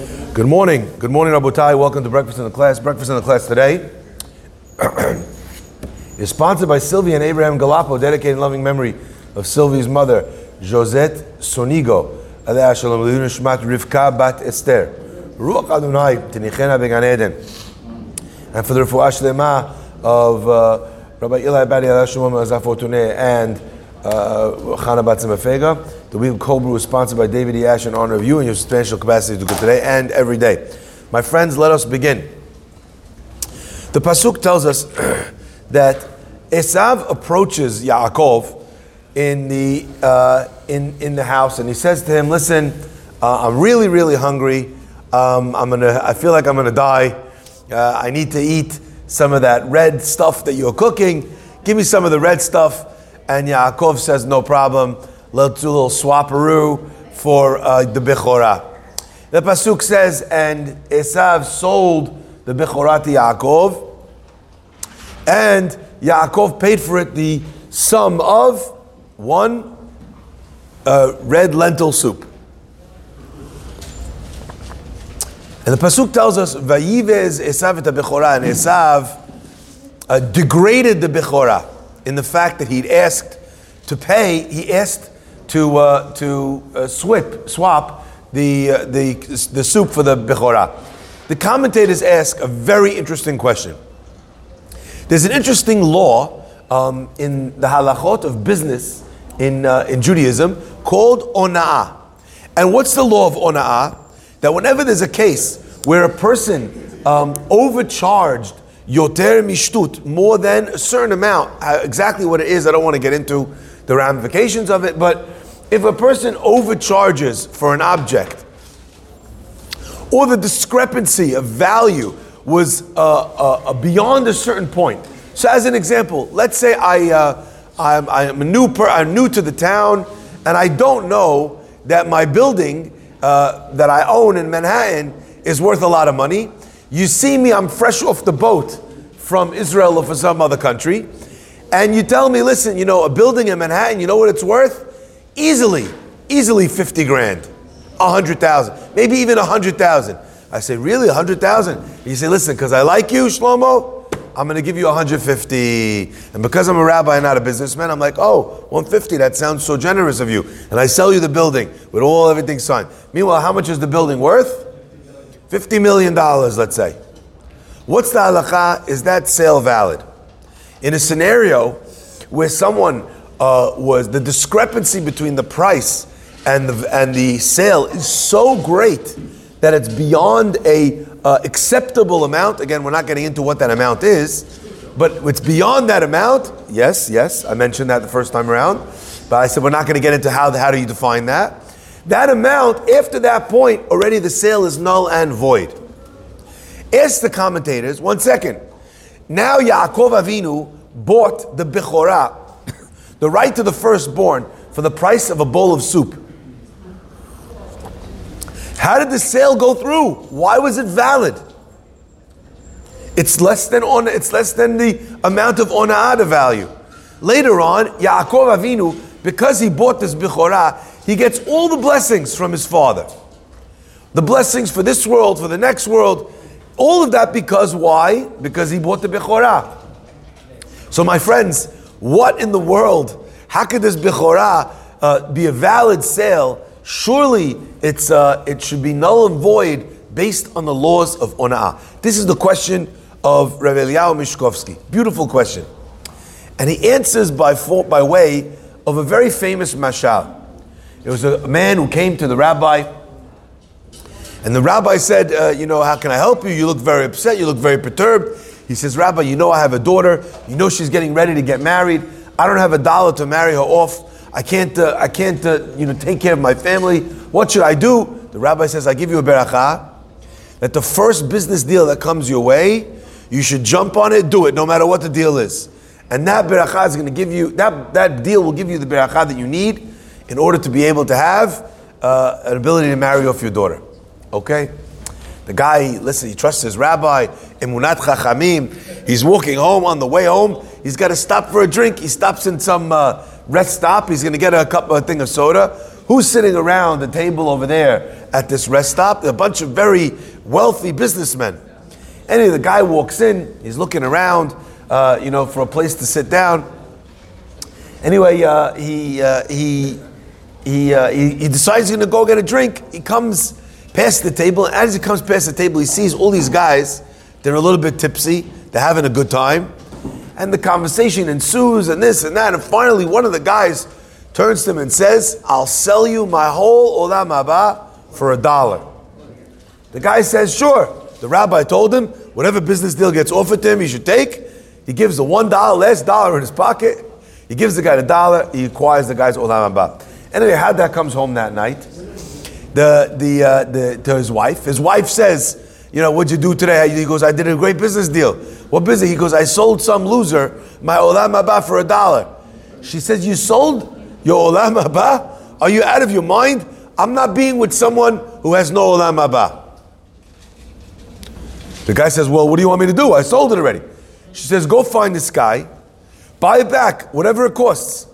Good morning. Good morning, Rabotai. Welcome to Breakfast in the Class. Breakfast in the Class today is sponsored by Sylvia and Abraham Galapo, dedicated in loving memory of Sylvia's mother, Josette Sonigo. And for the refuah shlema of uh, Rabbi Eli Badi Alashimom Azafotune and uh, Chana Batzimafega. The week of cold brew is sponsored by David E. Ash in honor of you and your substantial capacity to good today and every day. My friends, let us begin. The Pasuk tells us that Esav approaches Yaakov in the, uh, in, in the house and he says to him, Listen, uh, I'm really, really hungry. Um, I'm gonna, I feel like I'm going to die. Uh, I need to eat some of that red stuff that you're cooking. Give me some of the red stuff. And Yaakov says, No problem let's do a little swaparoo for uh, the Bechorah. The Pasuk says, and Esav sold the Bechorah to Yaakov, and Yaakov paid for it the sum of one uh, red lentil soup. And the Pasuk tells us, Vayivez Esav et Bechorah, and Esav uh, degraded the Bechorah in the fact that he'd asked to pay, he asked to, uh, to uh, swip, swap the, uh, the, the soup for the Bechorah. The commentators ask a very interesting question. There's an interesting law um, in the halachot of business in, uh, in Judaism called ona'ah. And what's the law of ona'ah? That whenever there's a case where a person um, overcharged yoter mishtut, more than a certain amount, uh, exactly what it is, I don't want to get into the ramifications of it, but if a person overcharges for an object, or the discrepancy of value was uh, uh, uh, beyond a certain point. So, as an example, let's say I, uh, I'm, I'm, a new per, I'm new to the town, and I don't know that my building uh, that I own in Manhattan is worth a lot of money. You see me, I'm fresh off the boat from Israel or from some other country, and you tell me, listen, you know, a building in Manhattan, you know what it's worth? Easily, easily 50 grand, 100,000, maybe even 100,000. I say, really, 100,000? You say, listen, because I like you, Shlomo, I'm going to give you 150. And because I'm a rabbi and not a businessman, I'm like, oh, 150, that sounds so generous of you. And I sell you the building with all everything signed. Meanwhile, how much is the building worth? $50 million, let's say. What's the halacha? Is that sale valid? In a scenario where someone uh, was the discrepancy between the price and the, and the sale is so great that it's beyond a uh, acceptable amount. Again, we're not getting into what that amount is, but it's beyond that amount. Yes, yes, I mentioned that the first time around, but I said we're not going to get into how how do you define that. That amount, after that point, already the sale is null and void. Ask the commentators. One second. Now Yaakov Avinu bought the Bechorah the right to the firstborn for the price of a bowl of soup. How did the sale go through? Why was it valid? It's less than on, it's less than the amount of ona'ah value. Later on, Yaakov Avinu, because he bought this bichorah, he gets all the blessings from his father. The blessings for this world, for the next world, all of that because why? Because he bought the bichorah. So, my friends, what in the world? How could this Bechorah uh, be a valid sale? Surely it's, uh, it should be null and void based on the laws of Ona'ah. This is the question of Rav Eliyahu Mishkovsky. Beautiful question. And he answers by, by way of a very famous mashal. It was a man who came to the rabbi, and the rabbi said, uh, You know, how can I help you? You look very upset, you look very perturbed. He says, Rabbi, you know I have a daughter. You know she's getting ready to get married. I don't have a dollar to marry her off. I can't, uh, I can't, uh, you know, take care of my family. What should I do? The rabbi says, I give you a beracha that the first business deal that comes your way, you should jump on it, do it, no matter what the deal is. And that beracha is going to give you, that, that deal will give you the beracha that you need in order to be able to have uh, an ability to marry off your daughter. Okay? The guy, listen, he trusts his rabbi, Emunat Chachamim. He's walking home on the way home. He's got to stop for a drink. He stops in some uh, rest stop. He's going to get a cup, a thing of soda. Who's sitting around the table over there at this rest stop. A bunch of very wealthy businessmen. Anyway, the guy walks in. He's looking around, uh, you know, for a place to sit down. Anyway, uh, he, uh, he, he, uh, he, he decides he's going to go get a drink. He comes past the table. And as he comes past the table, he sees all these guys. They're a little bit tipsy. They're having a good time. And the conversation ensues and this and that. And finally, one of the guys turns to him and says, I'll sell you my whole olam haba for a dollar. The guy says, sure. The rabbi told him, whatever business deal gets offered to him, he should take. He gives the one dollar, last dollar in his pocket. He gives the guy the dollar. He acquires the guy's olam haba. Anyway, Hadad comes home that night. The, the, uh, the, to his wife. His wife says, you know, what'd you do today? He goes, I did a great business deal. What business? He goes, I sold some loser my olam haba for a dollar. She says, you sold your olam haba? Are you out of your mind? I'm not being with someone who has no olam haba. The guy says, well, what do you want me to do? I sold it already. She says, go find this guy, buy it back, whatever it costs.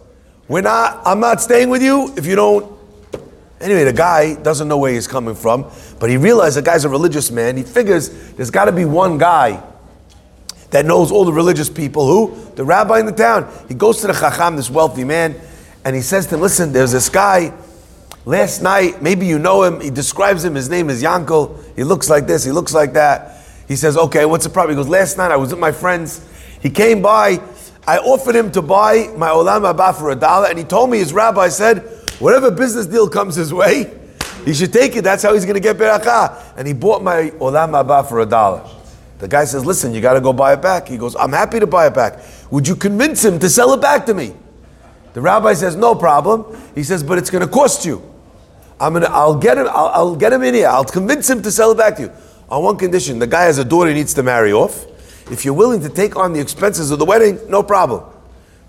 We're not, I'm not staying with you if you don't Anyway, the guy doesn't know where he's coming from, but he realized the guy's a religious man. He figures there's got to be one guy that knows all the religious people. Who? The rabbi in the town. He goes to the chacham, this wealthy man, and he says to him, "Listen, there's this guy. Last night, maybe you know him. He describes him. His name is Yankel. He looks like this. He looks like that." He says, "Okay, what's the problem?" He goes, "Last night I was with my friends. He came by. I offered him to buy my olam haba for a dollar, and he told me his rabbi said." Whatever business deal comes his way, he should take it. That's how he's going to get beracha. And he bought my olam haba for a dollar. The guy says, "Listen, you got to go buy it back." He goes, "I'm happy to buy it back. Would you convince him to sell it back to me?" The rabbi says, "No problem." He says, "But it's going to cost you. I'm gonna. I'll get him. I'll, I'll get him in here. I'll convince him to sell it back to you on one condition: the guy has a daughter he needs to marry off. If you're willing to take on the expenses of the wedding, no problem."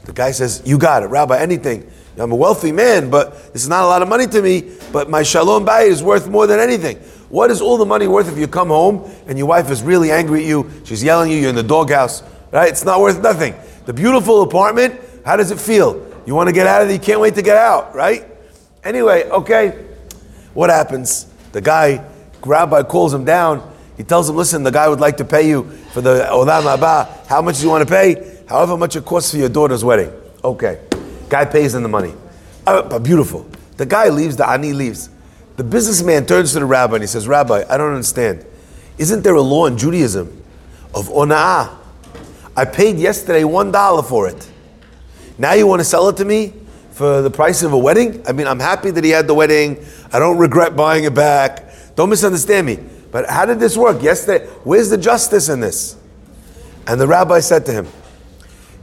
The guy says, "You got it, Rabbi. Anything." I'm a wealthy man, but this is not a lot of money to me, but my shalom bayit is worth more than anything. What is all the money worth if you come home and your wife is really angry at you? She's yelling at you, you're in the doghouse, right? It's not worth nothing. The beautiful apartment, how does it feel? You want to get out of it, you can't wait to get out, right? Anyway, okay, what happens? The guy, rabbi calls him down. He tells him, listen, the guy would like to pay you for the olam haba. How much do you want to pay? However much it costs for your daughter's wedding. Okay. Guy pays in the money. Uh, beautiful. The guy leaves, the ani leaves. The businessman turns to the rabbi and he says, Rabbi, I don't understand. Isn't there a law in Judaism of ona'ah? I paid yesterday one dollar for it. Now you want to sell it to me for the price of a wedding? I mean, I'm happy that he had the wedding. I don't regret buying it back. Don't misunderstand me. But how did this work? Yesterday, where's the justice in this? And the rabbi said to him,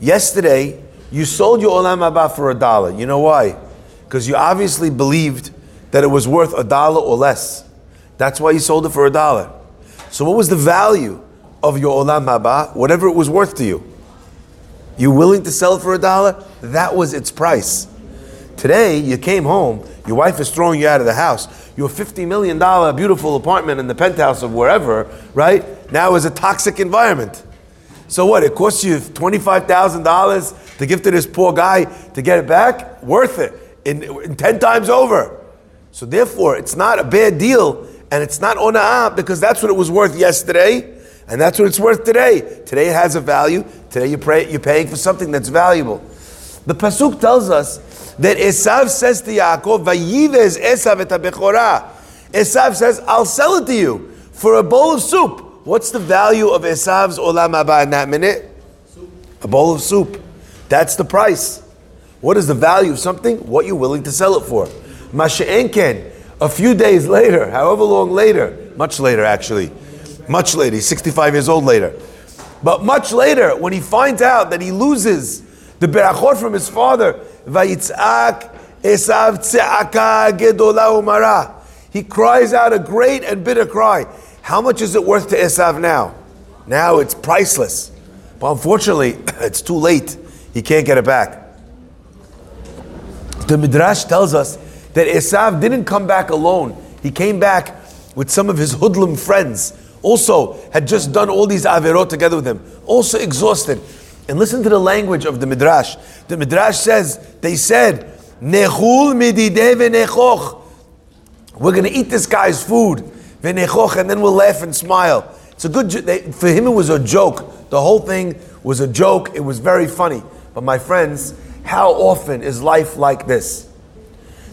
Yesterday, you sold your olam haba for a dollar. You know why? Because you obviously believed that it was worth a dollar or less. That's why you sold it for a dollar. So what was the value of your olam haba, whatever it was worth to you? You willing to sell it for a dollar? That was its price. Today, you came home, your wife is throwing you out of the house. Your $50 million beautiful apartment in the penthouse of wherever, right, now is a toxic environment. So what? It costs you $25,000 to give to this poor guy to get it back? Worth it. In, in 10 times over. So therefore, it's not a bad deal and it's not ona'ah because that's what it was worth yesterday and that's what it's worth today. Today it has a value. Today you pray, you're paying for something that's valuable. The Pasuk tells us that Esav says to Yaakov, Vayivez Esav et Esav says, I'll sell it to you for a bowl of soup. What's the value of Esav's olam haba in that minute? Soup. A bowl of soup. That's the price. What is the value of something? What you're willing to sell it for. Masha'enken, a few days later, however long later, much later actually, much later, he's 65 years old later. But much later, when he finds out that he loses the berachot from his father, Vayitzak Esav Tze'aka Gedola Umara. He cries out a great and bitter cry. How much is it worth to Esav now? Now it's priceless. But unfortunately, it's too late. He can't get it back. The Midrash tells us that Esav didn't come back alone. He came back with some of his hoodlum friends. Also, had just done all these averot together with him. Also exhausted. And listen to the language of the Midrash. The Midrash says, they said, Nechul midide v'nechoch. We're going to eat this guy's food, and then we'll laugh and smile. It's a good, they, for him it was a joke. The whole thing was a joke. It was very funny. But my friends, how often is life like this?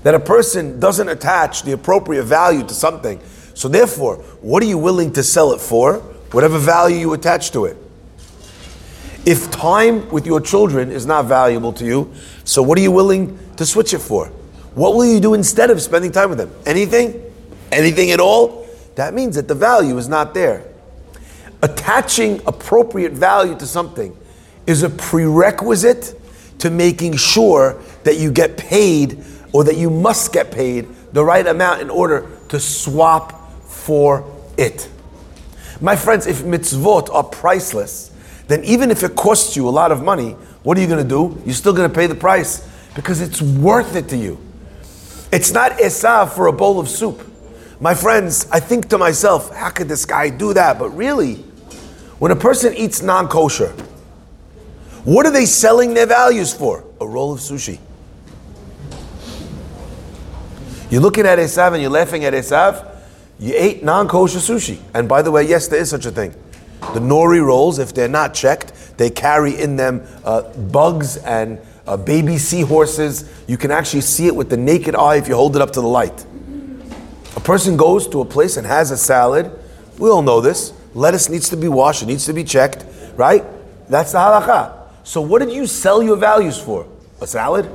That a person doesn't attach the appropriate value to something. So therefore, what are you willing to sell it for? Whatever value you attach to it. If time with your children is not valuable to you, so what are you willing to switch it for? What will you do instead of spending time with them? Anything? Anything at all? That means that the value is not there. Attaching appropriate value to something is a prerequisite to making sure that you get paid or that you must get paid the right amount in order to swap for it. My friends, if mitzvot are priceless, then even if it costs you a lot of money, what are you going to do? You're still going to pay the price because it's worth it to you. It's not Esav for a bowl of soup. My friends, I think to myself, how could this guy do that? But really, when a person eats non kosher, what are they selling their values for? A roll of sushi. You're looking at Esav and you're laughing at Esav. You ate non kosher sushi. And by the way, yes, there is such a thing. The nori rolls, if they're not checked, they carry in them uh, bugs and uh, baby seahorses. You can actually see it with the naked eye if you hold it up to the light. A person goes to a place and has a salad. We all know this. Lettuce needs to be washed, it needs to be checked, right? That's the halakha. So, what did you sell your values for? A salad?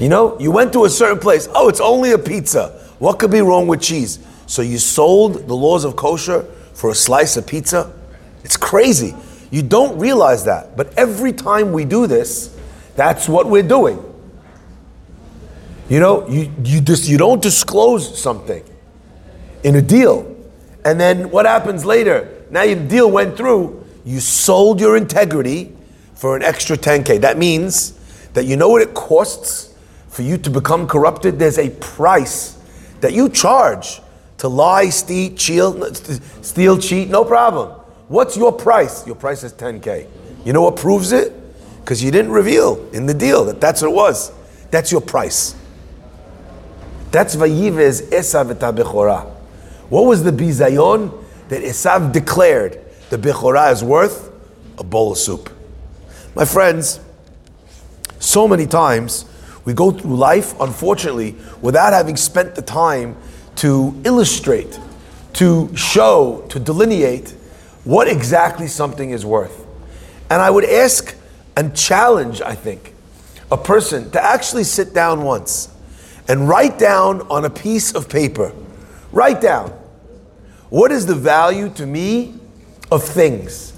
You know, you went to a certain place. Oh, it's only a pizza. What could be wrong with cheese? So, you sold the laws of kosher for a slice of pizza? It's crazy. You don't realize that. But every time we do this, that's what we're doing. You know, you, you, just, you don't disclose something in a deal. And then what happens later? Now your deal went through, you sold your integrity for an extra 10K. That means that you know what it costs for you to become corrupted? There's a price that you charge to lie, steal, cheat, steal, cheat, no problem. What's your price? Your price is 10K. You know what proves it? Because you didn't reveal in the deal that that's what it was. That's your price. That's Vayivez Esav et What was the bizayon that Esav declared the Bechorah is worth? A bowl of soup. My friends, so many times we go through life, unfortunately, without having spent the time to illustrate, to show, to delineate what exactly something is worth. And I would ask and challenge, I think, a person to actually sit down once and write down on a piece of paper, write down what is the value to me of things?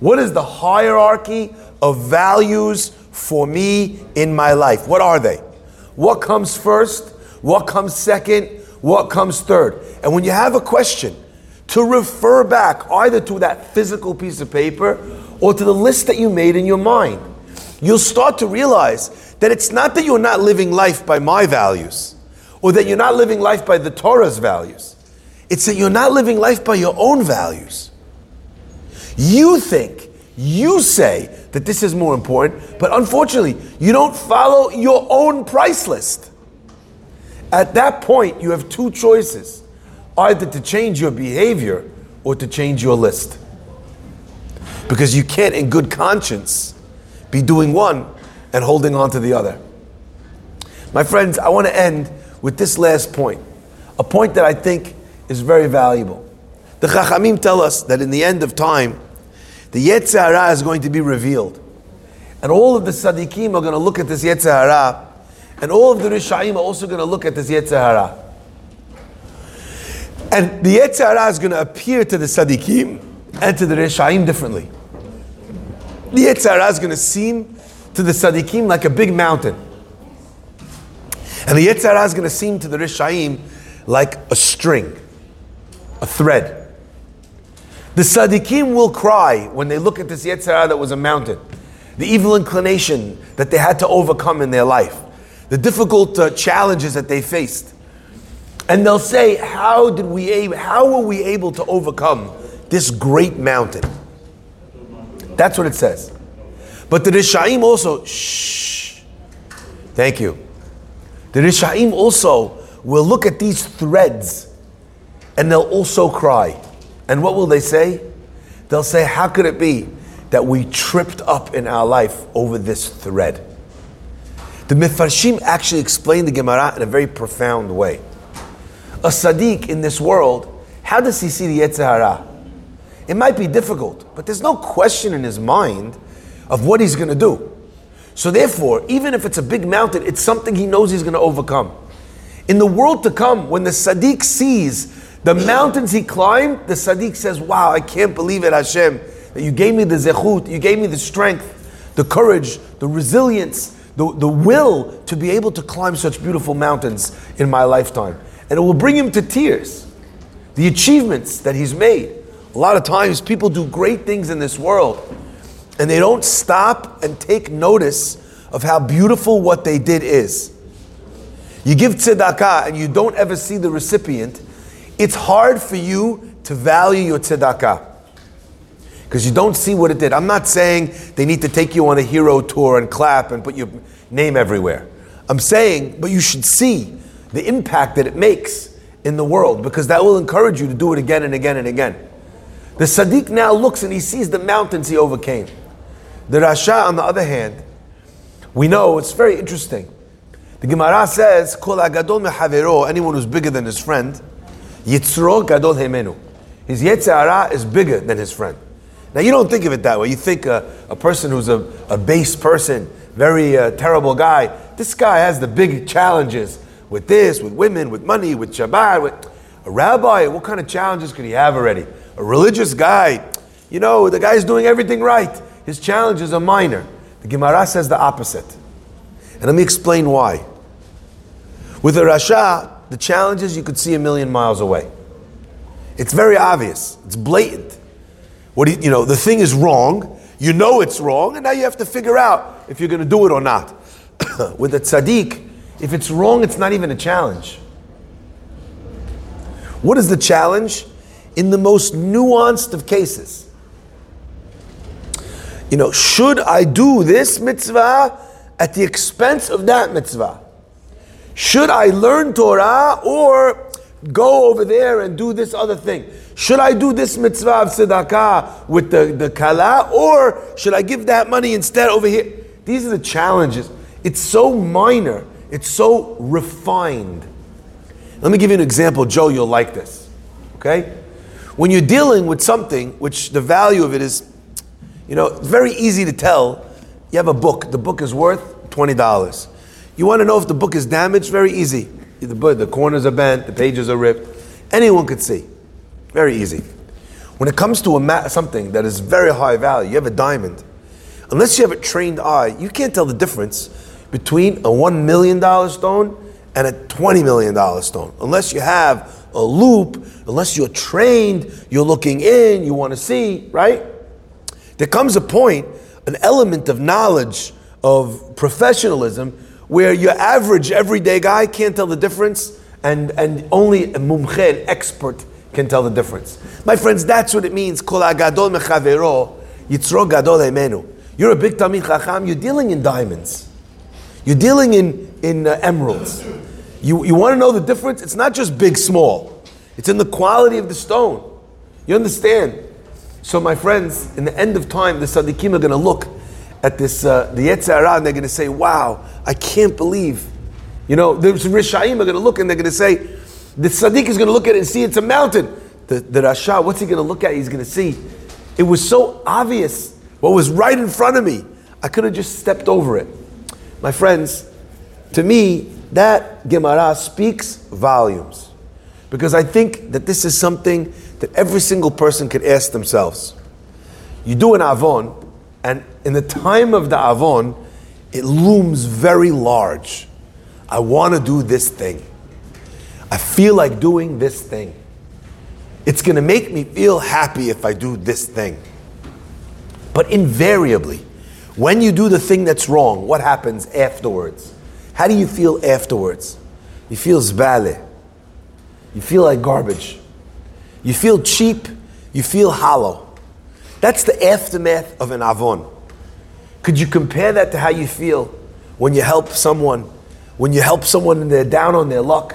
What is the hierarchy of values for me in my life? What are they? What comes first? What comes second? What comes third. And when you have a question, to refer back either to that physical piece of paper or to the list that you made in your mind. You'll start to realize that it's not that you're not living life by my values or that you're not living life by the Torah's values. It's that you're not living life by your own values. You think, you say that this is more important, but unfortunately, you don't follow your own price list. At that point, you have two choices either to change your behavior or to change your list. Because you can't, in good conscience, be doing one and holding on to the other. My friends, I want to end with this last point, a point that I think is very valuable. The Chachamim tell us that in the end of time, the Yetzer Hara is going to be revealed. And all of the Sadiqim are going to look at this Yetzer Hara and all of the Rishaim are also going to look at this Yetzer Hara. And the Yetzer Hara is going to appear to the Sadiqim and to the Rishaim differently. The Yetzer Hara is going to seem to the Sadiqim like a big mountain. And the Yetzer Hara is going to seem to the Rishaim like a string, a thread. The Sadiqim will cry when they look at this Yetzer Hara that was a mountain, the evil inclination that they had to overcome in their life the difficult uh, challenges that they faced. And they'll say, how did we how were we able to overcome this great mountain? That's what it says. But the Rishaim also, shh, thank you. The Rishaim also will look at these threads and they'll also cry. And what will they say? They'll say, How could it be that we tripped up in our life over this thread? The Mefarshim actually explain the Gemara in a very profound way. A Sadiq in this world, how does he see the Yetzer Hara? It might be difficult, but there's no question in his mind of what he's going to do. So, therefore, even if it's a big mountain, it's something he knows he's going to overcome. In the world to come, when the Sadiq sees the mountains he climbed, the Sadiq says, Wow, I can't believe it, Hashem, that you gave me the zechut, you gave me the strength, the courage, the resilience, the, the will to be able to climb such beautiful mountains in my lifetime. And it will bring him to tears. The achievements that he's made. A lot of times people do great things in this world and they don't stop and take notice of how beautiful what they did is. You give tzedakah and you don't ever see the recipient, it's hard for you to value your tzedakah because you don't see what it did. I'm not saying they need to take you on a hero tour and clap and put your name everywhere. I'm saying, but you should see the impact that it makes in the world because that will encourage you to do it again and again and again. The Sadiq now looks and he sees the mountains he overcame. The Rasha, on the other hand, we know it's very interesting. The Gemara says, Kol agadol anyone who's bigger than his friend, yitzro gadol hemenu. His Yetzirah is bigger than his friend. Now you don't think of it that way. You think a, a person who's a, a base person, very uh, terrible guy, this guy has the big challenges with this, with women, with money, with Shabbat, with a rabbi. What kind of challenges could he have already? a religious guy, you know, the guy's doing everything right. His challenges are minor. The Gemara says the opposite. And let me explain why. With a Rasha, the challenges you could see a million miles away. It's very obvious. It's blatant. What you, you know, the thing is wrong. You know it's wrong, and now you have to figure out if you're going to do it or not. With a tzaddik, if it's wrong, it's not even a challenge. What is the challenge? in the most nuanced of cases. You know, should I do this mitzvah at the expense of that mitzvah? Should I learn Torah or go over there and do this other thing? Should I do this mitzvah of tzedakah with the, the kala or should I give that money instead over here? These are the challenges. It's so minor, it's so refined. Let me give you an example, Joe, you'll like this. Okay? When you're dealing with something which the value of it is, you know, very easy to tell. You have a book. The book is worth twenty dollars. You want to know if the book is damaged? Very easy. The, the corners are bent, the pages are ripped. Anyone could see. Very easy. When it comes to a ma- something that is very high value, you have a diamond. Unless you have a trained eye, you can't tell the difference between a one million dollar stone and a twenty million dollar stone. Unless you have a loupe, unless you're trained, you're looking in, you want to see, right? There comes a point, an element of knowledge, of professionalism, where your average everyday guy can't tell the difference, and, and only a mumche, an expert, can tell the difference. My friends, that's what it means. Kol agadol yitzro gadol emenu. You're a big talmid chacham, you're dealing in diamonds. You're dealing in, in uh, emeralds. You, you want to know the difference? It's not just big, small. It's in the quality of the stone. You understand? So, my friends, in the end of time, the Sadiqim are going to look at this, uh, the Yetzirah, and they're going to say, wow, I can't believe. You know, the Rishaim are going to look and they're going to say, the Sadiq is going to look at it and see it's a mountain. The, the Rasha, what's he going to look at? He's going to see. It was so obvious what was right in front of me. I could have just stepped over it. My friends, to me, that Gemara speaks volumes. Because I think that this is something that every single person could ask themselves. You do an Avon, and in the time of the Avon, it looms very large. I want to do this thing. I feel like doing this thing. It's going to make me feel happy if I do this thing. But invariably, when you do the thing that's wrong, what happens afterwards? How do you feel afterwards? You feel zbale. You feel like garbage. You feel cheap. You feel hollow. That's the aftermath of an avon. Could you compare that to how you feel when you help someone, when you help someone and they're down on their luck,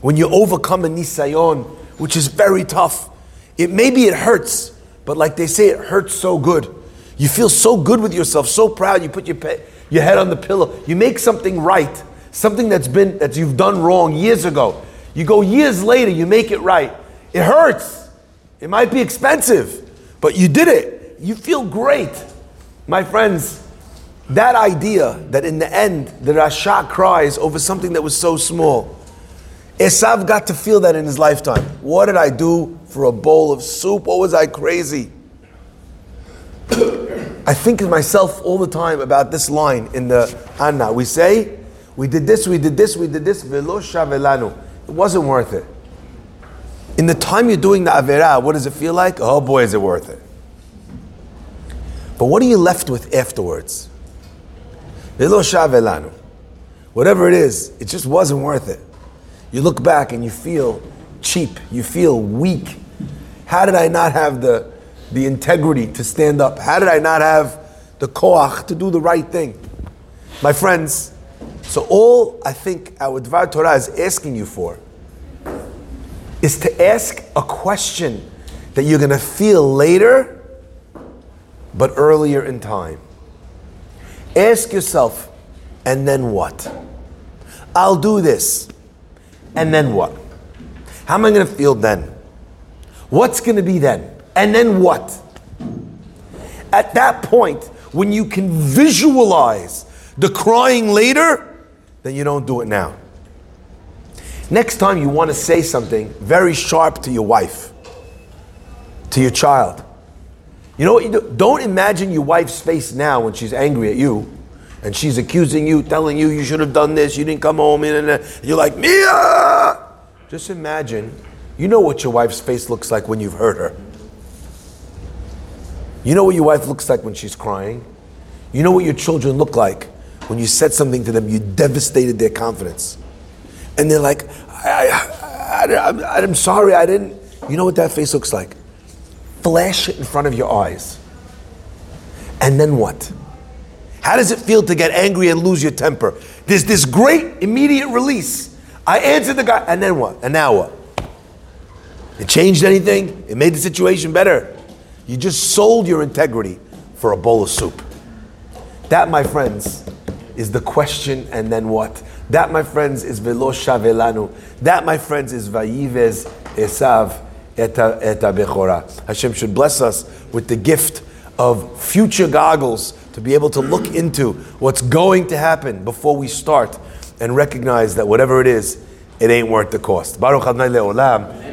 when you overcome a nisayon, which is very tough. It maybe it hurts, but like they say, it hurts so good. You feel so good with yourself, so proud. You put your, pe- your head on the pillow. You make something right, something that's been that you've done wrong years ago. You go years later, you make it right. It hurts. It might be expensive, but you did it. You feel great. My friends, that idea that in the end the Rasha cries over something that was so small. Esav got to feel that in his lifetime. What did I do for a bowl of soup? What was I crazy? I think of myself all the time about this line in the Anna. We say, we did this, we did this, we did this, velo shavelanu. It wasn't worth it. In the time you're doing the Avera, what does it feel like? Oh boy, is it worth it. But what are you left with afterwards? Whatever it is, it just wasn't worth it. You look back and you feel cheap, you feel weak. How did I not have the, the integrity to stand up? How did I not have the koach to do the right thing? My friends, so all I think our Dvar Torah is asking you for is to ask a question that you're going to feel later, but earlier in time. Ask yourself, and then what? I'll do this, and then what? How am I going to feel then? What's going to be then? And then what? At that point, when you can visualize the crying later, then you don't do it now. Next time you want to say something very sharp to your wife, to your child, you know what you do? Don't imagine your wife's face now when she's angry at you and she's accusing you, telling you you should have done this, you didn't come home, and you're like, Mia! Just imagine, you know what your wife's face looks like when you've hurt her. You know what your wife looks like when she's crying. You know what your children look like when you said something to them, you devastated their confidence. And they're like, I, I, am sorry, I didn't. You know what that face looks like? Flash it in front of your eyes. And then what? How does it feel to get angry and lose your temper? There's this great immediate release. I answered the guy, and then what? And now what? It changed anything? It made the situation better. You just sold your integrity for a bowl of soup. That, my friends, is the question, and then what? That, my friends, is velo shavelanu. That, my friends, is vayivez esav eta bechora. Hashem should bless us with the gift of future goggles to be able to look into what's going to happen before we start and recognize that whatever it is, it ain't worth the cost. Baruch Adonai Le'olam.